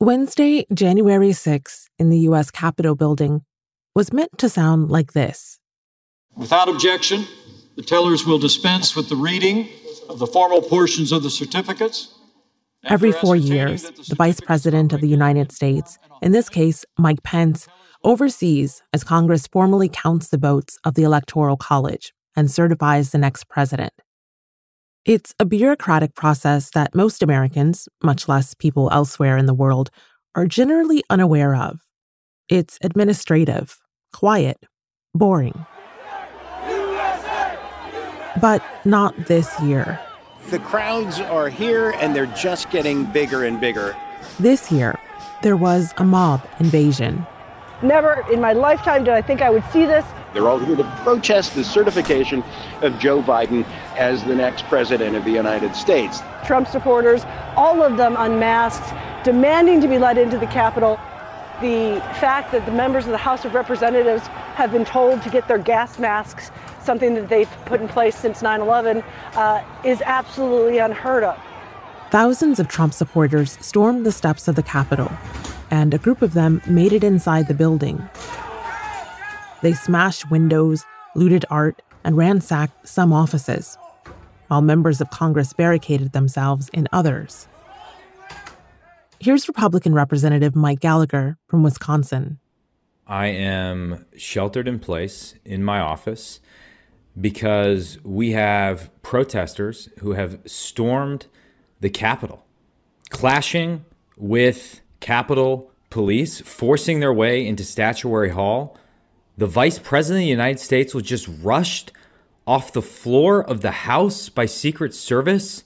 Wednesday, January 6 in the U.S. Capitol building was meant to sound like this. Without objection, the tellers will dispense with the reading of the formal portions of the certificates. Every four years, the Vice President of the United States, in this case, Mike Pence, oversees as Congress formally counts the votes of the Electoral College and certifies the next president. It's a bureaucratic process that most Americans, much less people elsewhere in the world, are generally unaware of. It's administrative, quiet, boring. But not this year. The crowds are here and they're just getting bigger and bigger. This year, there was a mob invasion. Never in my lifetime did I think I would see this. They're all here to protest the certification of Joe Biden as the next president of the United States. Trump supporters, all of them unmasked, demanding to be let into the Capitol. The fact that the members of the House of Representatives have been told to get their gas masks, something that they've put in place since 9 11, uh, is absolutely unheard of. Thousands of Trump supporters stormed the steps of the Capitol, and a group of them made it inside the building. They smashed windows, looted art, and ransacked some offices, while members of Congress barricaded themselves in others. Here's Republican Representative Mike Gallagher from Wisconsin. I am sheltered in place in my office because we have protesters who have stormed the Capitol, clashing with Capitol police, forcing their way into Statuary Hall the vice president of the United States was just rushed off the floor of the House by Secret Service?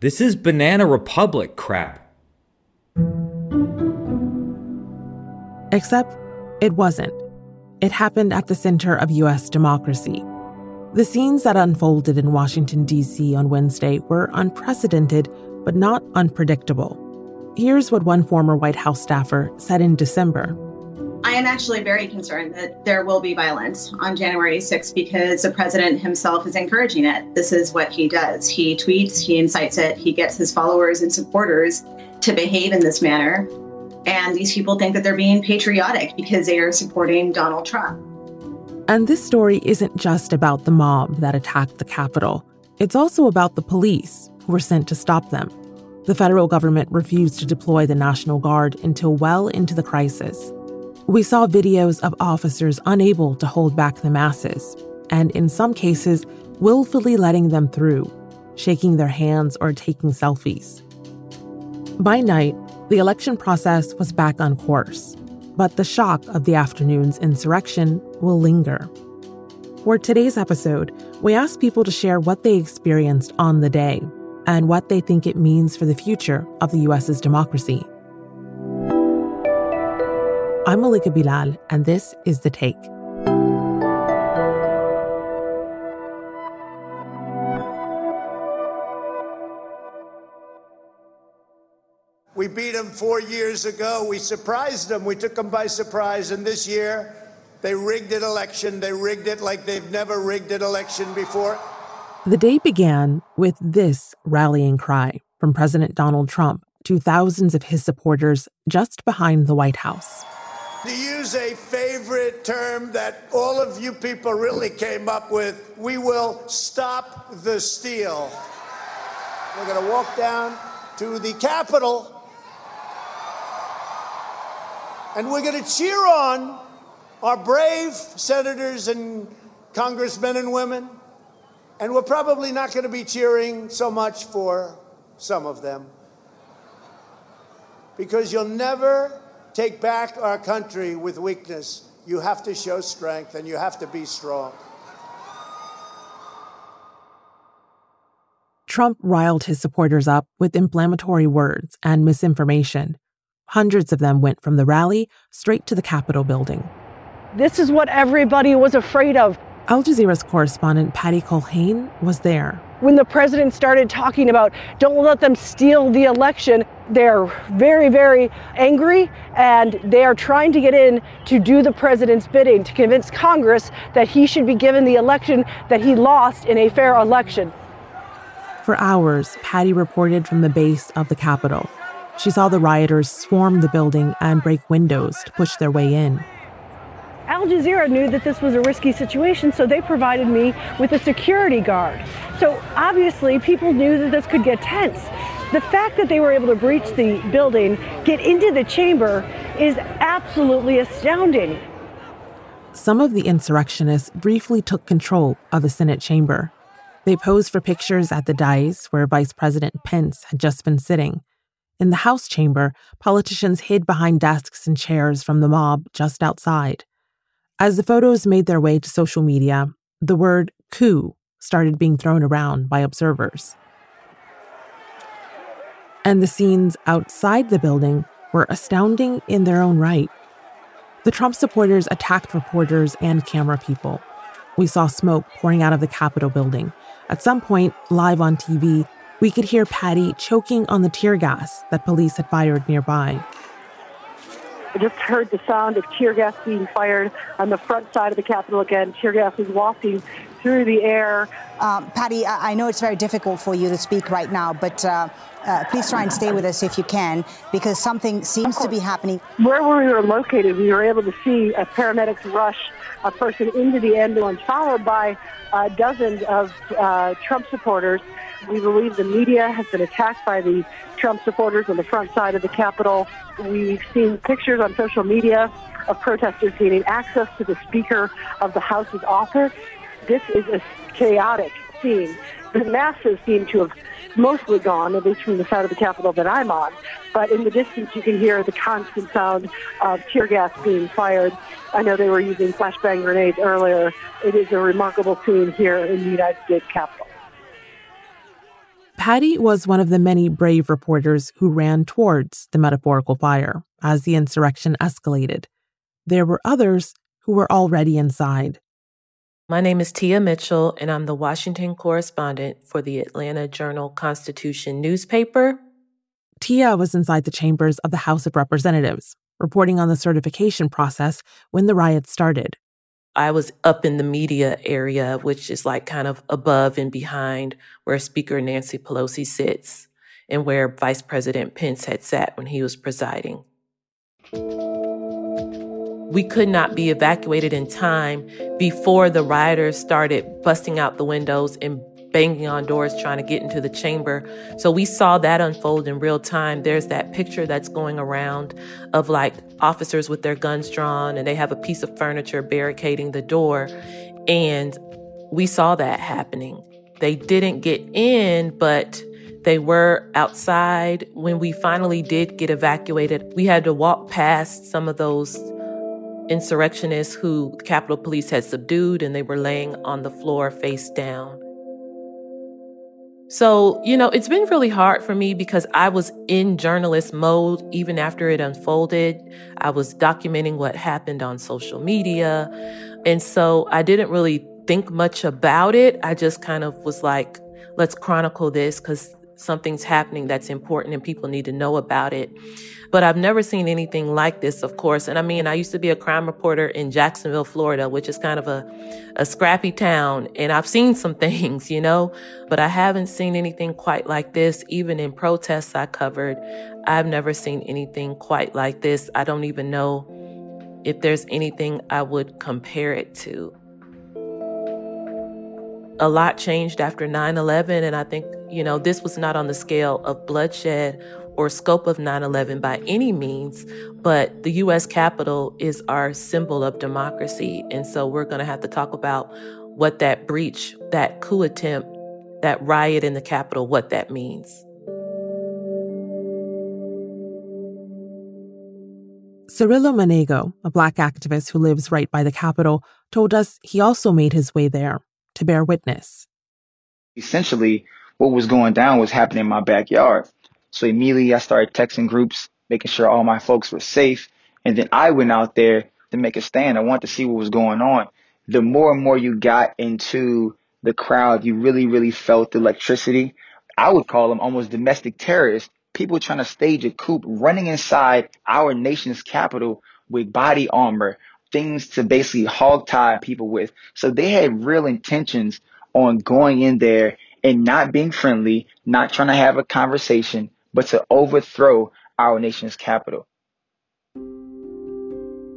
This is Banana Republic crap. Except it wasn't. It happened at the center of U.S. democracy. The scenes that unfolded in Washington, D.C. on Wednesday were unprecedented, but not unpredictable. Here's what one former White House staffer said in December I am actually very concerned that there will be violence on January 6th because the president himself is encouraging it. This is what he does. He tweets, he incites it, he gets his followers and supporters to behave in this manner. And these people think that they're being patriotic because they are supporting Donald Trump. And this story isn't just about the mob that attacked the Capitol, it's also about the police who were sent to stop them. The federal government refused to deploy the National Guard until well into the crisis. We saw videos of officers unable to hold back the masses, and in some cases, willfully letting them through, shaking their hands or taking selfies. By night, the election process was back on course, but the shock of the afternoon's insurrection will linger. For today's episode, we asked people to share what they experienced on the day and what they think it means for the future of the US's democracy. I'm Malika Bilal, and this is The Take. We beat them four years ago. We surprised them. We took them by surprise. And this year, they rigged an election. They rigged it like they've never rigged an election before. The day began with this rallying cry from President Donald Trump to thousands of his supporters just behind the White House. To use a favorite term that all of you people really came up with, we will stop the steal. We're going to walk down to the Capitol and we're going to cheer on our brave senators and congressmen and women. And we're probably not going to be cheering so much for some of them because you'll never take back our country with weakness, you have to show strength and you have to be strong. Trump riled his supporters up with inflammatory words and misinformation. Hundreds of them went from the rally straight to the Capitol building. This is what everybody was afraid of. Al Jazeera's correspondent Patty Culhane was there. When the president started talking about don't let them steal the election, they're very, very angry and they are trying to get in to do the president's bidding to convince Congress that he should be given the election that he lost in a fair election. For hours, Patty reported from the base of the Capitol. She saw the rioters swarm the building and break windows to push their way in. Al Jazeera knew that this was a risky situation, so they provided me with a security guard. So obviously, people knew that this could get tense. The fact that they were able to breach the building, get into the chamber, is absolutely astounding. Some of the insurrectionists briefly took control of the Senate chamber. They posed for pictures at the dais where Vice President Pence had just been sitting. In the House chamber, politicians hid behind desks and chairs from the mob just outside. As the photos made their way to social media, the word coup started being thrown around by observers. And the scenes outside the building were astounding in their own right. The Trump supporters attacked reporters and camera people. We saw smoke pouring out of the Capitol building. At some point, live on TV, we could hear Patty choking on the tear gas that police had fired nearby. I just heard the sound of tear gas being fired on the front side of the Capitol again. Tear gas is wafting through the air. Um, Patty, I know it's very difficult for you to speak right now, but uh, uh, please try and stay with us if you can, because something seems to be happening. Where we were located, we were able to see a paramedics rush a person into the ambulance, followed by uh, dozens of uh, Trump supporters. We believe the media has been attacked by the Trump supporters on the front side of the Capitol. We've seen pictures on social media of protesters gaining access to the Speaker of the House's office. This is a chaotic scene. The masses seem to have mostly gone, at least from the side of the Capitol that I'm on. But in the distance, you can hear the constant sound of tear gas being fired. I know they were using flashbang grenades earlier. It is a remarkable scene here in the United States Capitol. Patty was one of the many brave reporters who ran towards the metaphorical fire as the insurrection escalated. There were others who were already inside. My name is Tia Mitchell, and I'm the Washington correspondent for the Atlanta Journal Constitution newspaper. Tia was inside the chambers of the House of Representatives, reporting on the certification process when the riots started. I was up in the media area, which is like kind of above and behind where Speaker Nancy Pelosi sits and where Vice President Pence had sat when he was presiding. We could not be evacuated in time before the rioters started busting out the windows and banging on doors trying to get into the chamber. So we saw that unfold in real time. There's that picture that's going around of like officers with their guns drawn and they have a piece of furniture barricading the door. And we saw that happening. They didn't get in, but they were outside. When we finally did get evacuated, we had to walk past some of those insurrectionists who Capitol Police had subdued and they were laying on the floor face down. So, you know, it's been really hard for me because I was in journalist mode even after it unfolded. I was documenting what happened on social media. And so I didn't really think much about it. I just kind of was like, let's chronicle this because something's happening that's important and people need to know about it. But I've never seen anything like this, of course. And I mean, I used to be a crime reporter in Jacksonville, Florida, which is kind of a, a scrappy town. And I've seen some things, you know, but I haven't seen anything quite like this. Even in protests I covered, I've never seen anything quite like this. I don't even know if there's anything I would compare it to a lot changed after 9 11. And I think, you know, this was not on the scale of bloodshed or scope of 9 11 by any means, but the US Capitol is our symbol of democracy. And so we're going to have to talk about what that breach, that coup attempt, that riot in the Capitol, what that means. Cirilo Manego, a black activist who lives right by the Capitol, told us he also made his way there to bear witness. Essentially, what was going down was happening in my backyard. So immediately I started texting groups, making sure all my folks were safe. And then I went out there to make a stand. I wanted to see what was going on. The more and more you got into the crowd, you really, really felt the electricity. I would call them almost domestic terrorists. People trying to stage a coup, running inside our nation's capital with body armor, things to basically hog tie people with. So they had real intentions on going in there and not being friendly, not trying to have a conversation, but to overthrow our nation's capital.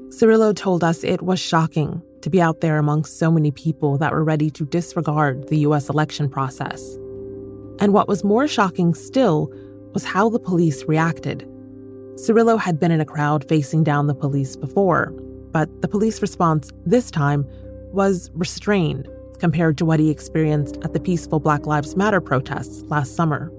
Cirilo told us it was shocking to be out there among so many people that were ready to disregard the US election process. And what was more shocking still was how the police reacted. Cirilo had been in a crowd facing down the police before, but the police response this time was restrained compared to what he experienced at the peaceful Black Lives Matter protests last summer.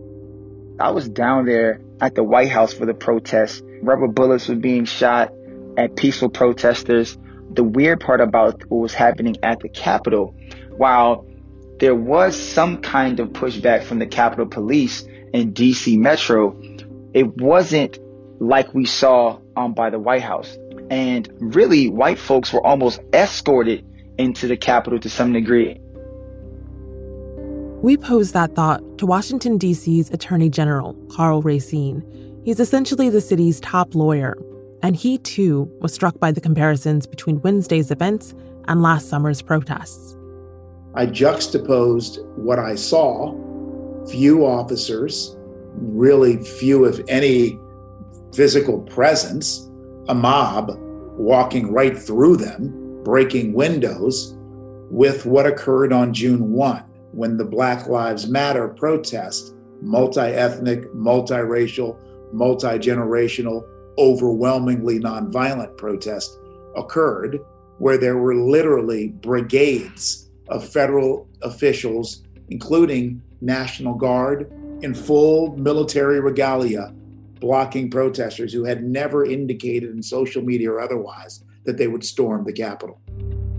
I was down there at the White House for the protests. Rubber bullets were being shot at peaceful protesters. The weird part about what was happening at the Capitol, while there was some kind of pushback from the Capitol Police in DC Metro, it wasn't like we saw um, by the White House. And really, white folks were almost escorted into the Capitol to some degree. We posed that thought to Washington, D.C.'s Attorney General, Karl Racine. He's essentially the city's top lawyer, and he too was struck by the comparisons between Wednesday's events and last summer's protests. I juxtaposed what I saw few officers, really few, if any, physical presence, a mob walking right through them, breaking windows, with what occurred on June 1 when the Black Lives Matter protest, multi ethnic, multiracial, multi generational, overwhelmingly nonviolent protest occurred, where there were literally brigades of federal officials, including National Guard in full military regalia, blocking protesters who had never indicated in social media or otherwise that they would storm the Capitol.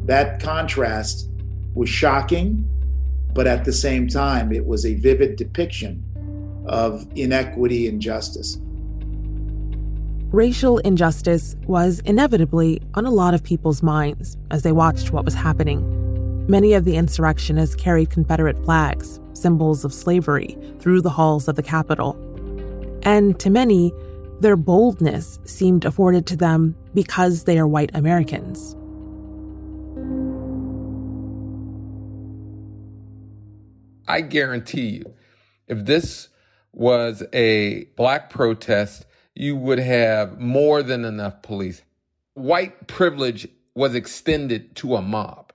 That contrast was shocking, but at the same time, it was a vivid depiction of inequity and justice. Racial injustice was inevitably on a lot of people's minds as they watched what was happening. Many of the insurrectionists carried Confederate flags, symbols of slavery, through the halls of the Capitol. And to many, their boldness seemed afforded to them because they are white Americans. I guarantee you, if this was a black protest, you would have more than enough police. White privilege was extended to a mob.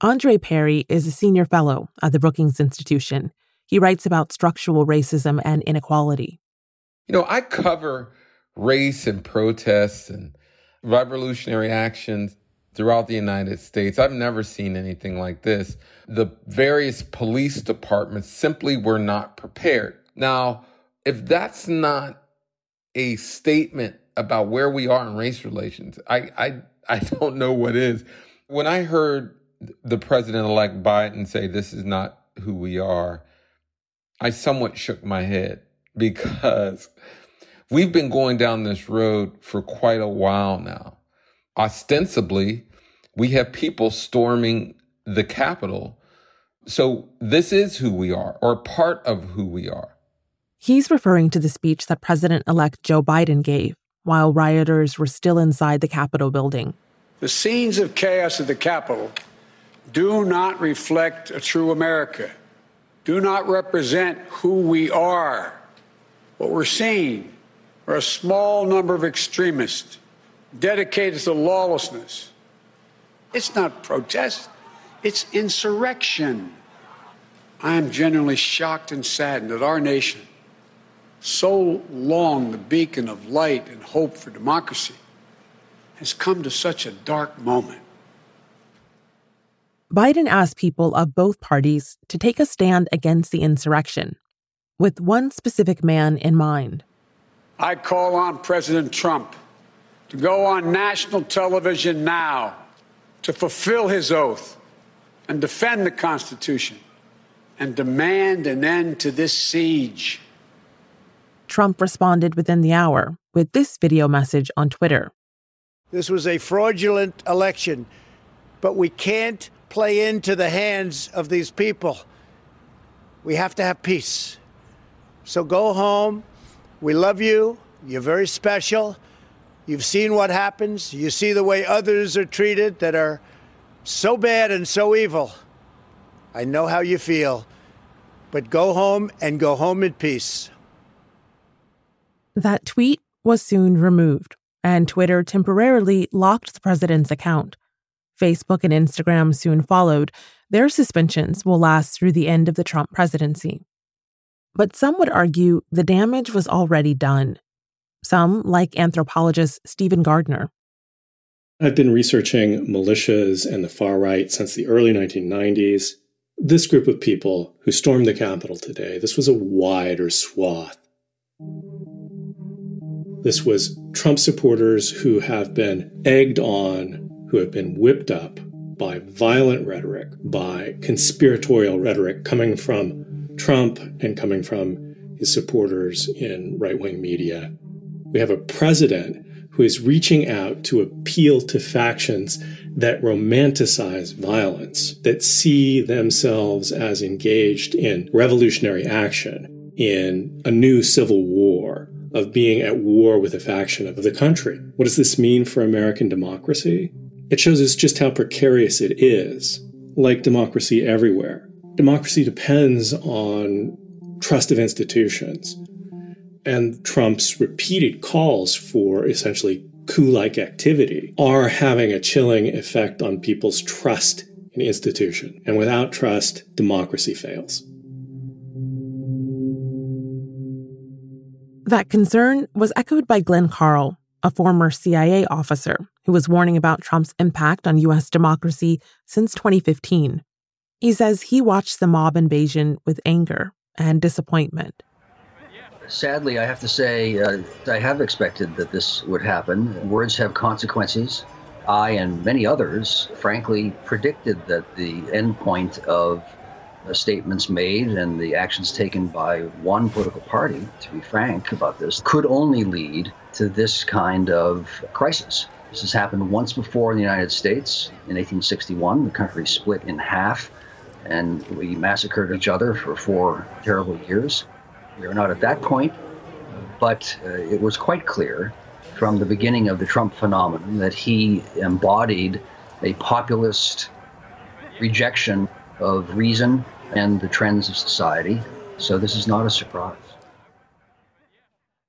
Andre Perry is a senior fellow at the Brookings Institution. He writes about structural racism and inequality. You know, I cover race and protests and revolutionary actions throughout the United States. I've never seen anything like this. The various police departments simply were not prepared. Now, if that's not a statement about where we are in race relations, I I I don't know what is. When I heard the president-elect Biden say this is not who we are, I somewhat shook my head because we've been going down this road for quite a while now ostensibly, we have people storming the Capitol. So this is who we are, or part of who we are. He's referring to the speech that President elect Joe Biden gave while rioters were still inside the Capitol building. The scenes of chaos at the Capitol do not reflect a true America, do not represent who we are. What we're seeing are a small number of extremists dedicated to lawlessness. It's not protest, it's insurrection. I am genuinely shocked and saddened that our nation, so long the beacon of light and hope for democracy, has come to such a dark moment. Biden asked people of both parties to take a stand against the insurrection, with one specific man in mind. I call on President Trump to go on national television now to fulfill his oath and defend the Constitution and demand an end to this siege. Trump responded within the hour with this video message on Twitter. This was a fraudulent election, but we can't play into the hands of these people. We have to have peace. So go home. We love you. You're very special. You've seen what happens. You see the way others are treated that are so bad and so evil. I know how you feel, but go home and go home in peace. That tweet was soon removed, and Twitter temporarily locked the president's account. Facebook and Instagram soon followed. Their suspensions will last through the end of the Trump presidency. But some would argue the damage was already done. Some, like anthropologist Stephen Gardiner. I've been researching militias and the far right since the early 1990s. This group of people who stormed the Capitol today, this was a wider swath. This was Trump supporters who have been egged on, who have been whipped up by violent rhetoric, by conspiratorial rhetoric coming from Trump and coming from his supporters in right wing media. We have a president who is reaching out to appeal to factions that romanticize violence, that see themselves as engaged in revolutionary action, in a new civil war, of being at war with a faction of the country. What does this mean for American democracy? It shows us just how precarious it is, like democracy everywhere. Democracy depends on trust of institutions. And Trump's repeated calls for essentially coup like activity are having a chilling effect on people's trust in institution. And without trust, democracy fails. That concern was echoed by Glenn Carle, a former CIA officer who was warning about Trump's impact on U.S. democracy since 2015. He says he watched the mob invasion with anger and disappointment. Sadly, I have to say, uh, I have expected that this would happen. Words have consequences. I and many others, frankly, predicted that the endpoint of the statements made and the actions taken by one political party, to be frank about this, could only lead to this kind of crisis. This has happened once before in the United States. In 1861, the country split in half and we massacred each other for four terrible years. We are not at that point, but uh, it was quite clear from the beginning of the Trump phenomenon that he embodied a populist rejection of reason and the trends of society. So this is not a surprise.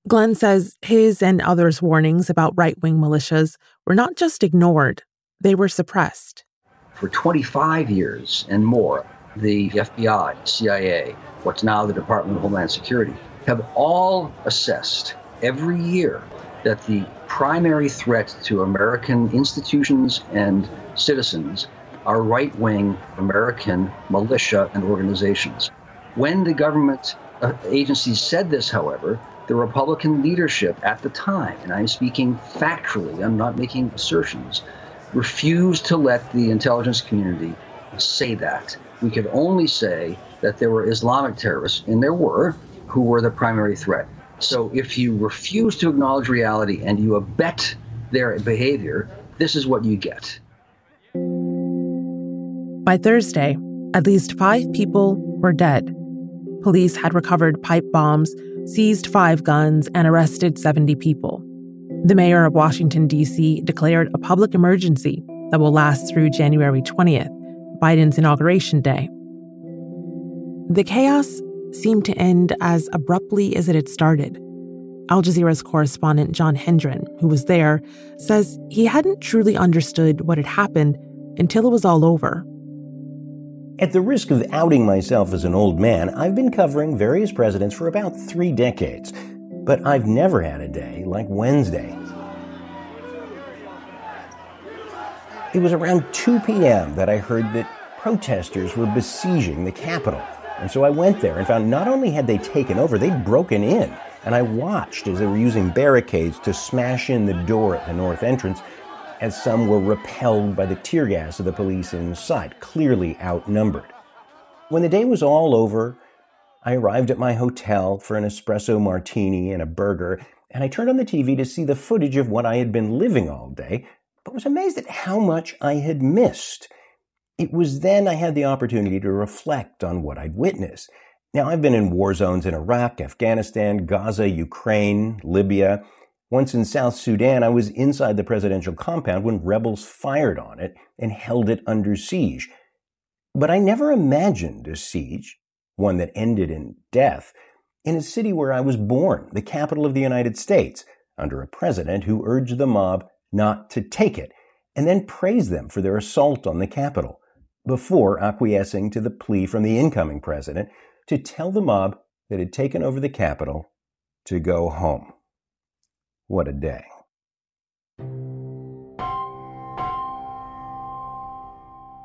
Glenn says his and others' warnings about right wing militias were not just ignored, they were suppressed. For 25 years and more, the FBI, CIA, what's now the Department of Homeland Security, have all assessed every year that the primary threat to American institutions and citizens are right wing American militia and organizations. When the government uh, agencies said this, however, the Republican leadership at the time, and I'm speaking factually, I'm not making assertions, refused to let the intelligence community say that. We could only say that there were Islamic terrorists, and there were, who were the primary threat. So if you refuse to acknowledge reality and you abet their behavior, this is what you get. By Thursday, at least five people were dead. Police had recovered pipe bombs, seized five guns, and arrested 70 people. The mayor of Washington, D.C. declared a public emergency that will last through January 20th, Biden's inauguration day. The chaos seemed to end as abruptly as it had started. Al Jazeera's correspondent John Hendren, who was there, says he hadn't truly understood what had happened until it was all over. At the risk of outing myself as an old man, I've been covering various presidents for about three decades, but I've never had a day like Wednesday. It was around 2 p.m. that I heard that protesters were besieging the Capitol. And so I went there and found not only had they taken over, they'd broken in. And I watched as they were using barricades to smash in the door at the north entrance as some were repelled by the tear gas of the police inside, clearly outnumbered. When the day was all over, I arrived at my hotel for an espresso martini and a burger, and I turned on the TV to see the footage of what I had been living all day, but was amazed at how much I had missed. It was then I had the opportunity to reflect on what I'd witnessed. Now, I've been in war zones in Iraq, Afghanistan, Gaza, Ukraine, Libya. Once in South Sudan, I was inside the presidential compound when rebels fired on it and held it under siege. But I never imagined a siege, one that ended in death, in a city where I was born, the capital of the United States, under a president who urged the mob not to take it and then praised them for their assault on the Capitol before acquiescing to the plea from the incoming president to tell the mob that had taken over the Capitol to go home. What a day.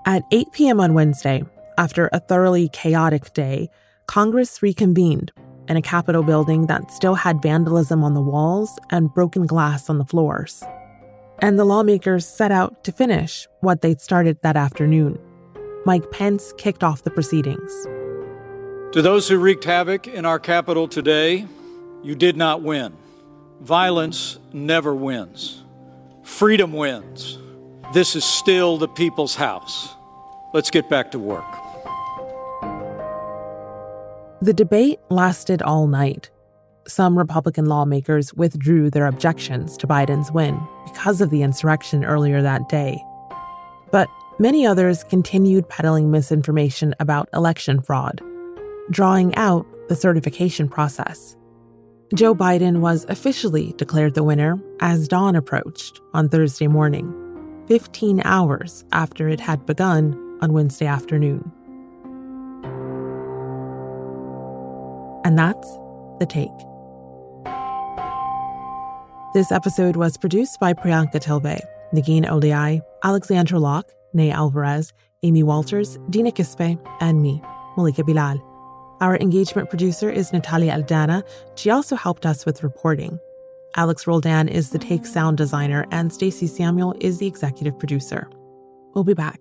At 8 p.m. on Wednesday, after a thoroughly chaotic day, Congress reconvened in a Capitol building that still had vandalism on the walls and broken glass on the floors. And the lawmakers set out to finish what they'd started that afternoon. Mike Pence kicked off the proceedings. To those who wreaked havoc in our Capitol today, you did not win. Violence never wins. Freedom wins. This is still the people's house. Let's get back to work. The debate lasted all night. Some Republican lawmakers withdrew their objections to Biden's win because of the insurrection earlier that day. But many others continued peddling misinformation about election fraud, drawing out the certification process. Joe Biden was officially declared the winner as dawn approached on Thursday morning, 15 hours after it had begun on Wednesday afternoon. And that's the take. This episode was produced by Priyanka Tilve, Negin Owliaei, Alexandra Locke, Nay Alvarez, Amy Walters, Dina Kesbeh, and me, Malika Bilal. Our engagement producer is Natalia Aldana. She also helped us with reporting. Alex Roldan is the take sound designer, and Stacey Samuel is the executive producer. We'll be back.